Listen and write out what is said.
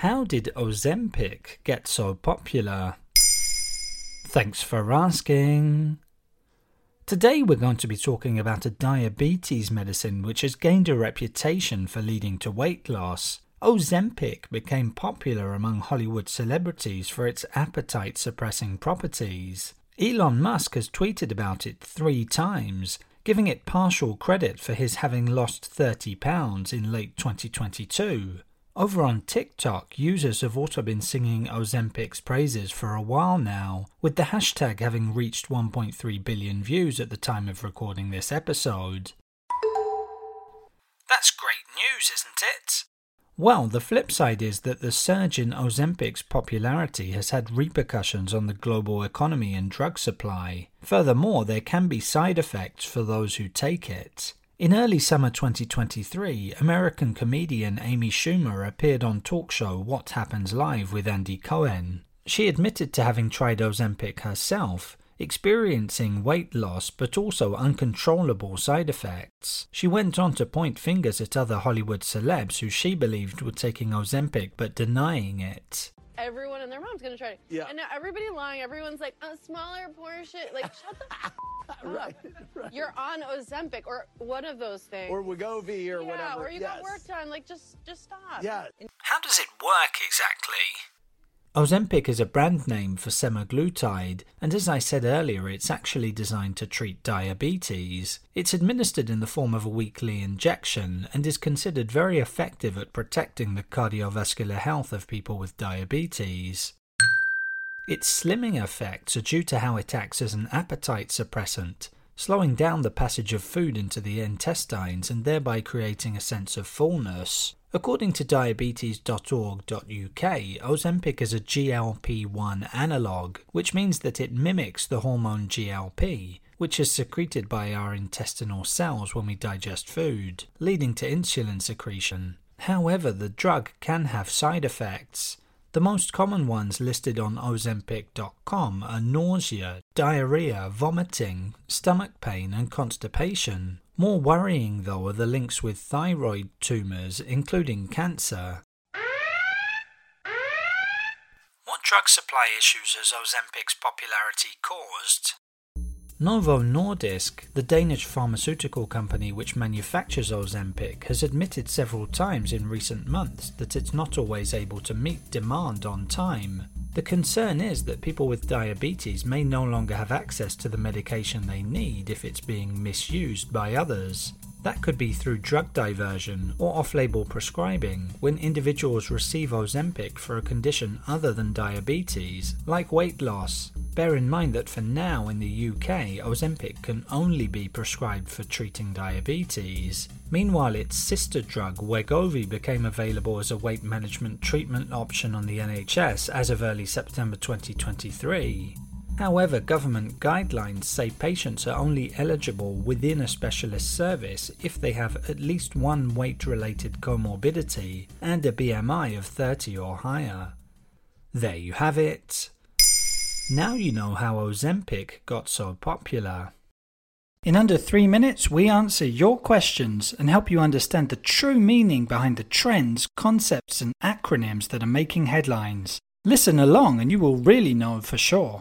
How did Ozempic get so popular? Thanks for asking. Today we're going to be talking about a diabetes medicine which has gained a reputation for leading to weight loss. Ozempic became popular among Hollywood celebrities for its appetite suppressing properties. Elon Musk has tweeted about it three times, giving it partial credit for his having lost 30 pounds in late 2022. Over on TikTok, users have also been singing Ozempic's praises for a while now, with the hashtag having reached 1.3 billion views at the time of recording this episode. That's great news, isn't it? Well, the flip side is that the surge in Ozempic's popularity has had repercussions on the global economy and drug supply. Furthermore, there can be side effects for those who take it. In early summer 2023, American comedian Amy Schumer appeared on talk show What Happens Live with Andy Cohen. She admitted to having tried Ozempic herself, experiencing weight loss but also uncontrollable side effects. She went on to point fingers at other Hollywood celebs who she believed were taking Ozempic but denying it everyone and their mom's gonna try it. Yeah. And now everybody lying. Everyone's like a smaller portion. Like shut the. f- right, right. You're on Ozempic or one of those things. Or Wegovy or yeah, whatever. or you yes. got work done. Like just just stop. Yeah. How does it work exactly? Ozempic is a brand name for semaglutide, and as I said earlier, it's actually designed to treat diabetes. It's administered in the form of a weekly injection and is considered very effective at protecting the cardiovascular health of people with diabetes. Its slimming effects are due to how it acts as an appetite suppressant, slowing down the passage of food into the intestines and thereby creating a sense of fullness. According to diabetes.org.uk, Ozempic is a GLP 1 analogue, which means that it mimics the hormone GLP, which is secreted by our intestinal cells when we digest food, leading to insulin secretion. However, the drug can have side effects. The most common ones listed on Ozempic.com are nausea, diarrhea, vomiting, stomach pain, and constipation. More worrying, though, are the links with thyroid tumours, including cancer. What drug supply issues has Ozempic's popularity caused? Novo Nordisk, the Danish pharmaceutical company which manufactures Ozempic, has admitted several times in recent months that it's not always able to meet demand on time. The concern is that people with diabetes may no longer have access to the medication they need if it's being misused by others. That could be through drug diversion or off label prescribing when individuals receive Ozempic for a condition other than diabetes, like weight loss. Bear in mind that for now in the UK, Ozempic can only be prescribed for treating diabetes. Meanwhile, its sister drug Wegovy became available as a weight management treatment option on the NHS as of early September 2023. However, government guidelines say patients are only eligible within a specialist service if they have at least one weight related comorbidity and a BMI of 30 or higher. There you have it. Now you know how Ozempic got so popular. In under three minutes, we answer your questions and help you understand the true meaning behind the trends, concepts, and acronyms that are making headlines. Listen along and you will really know for sure.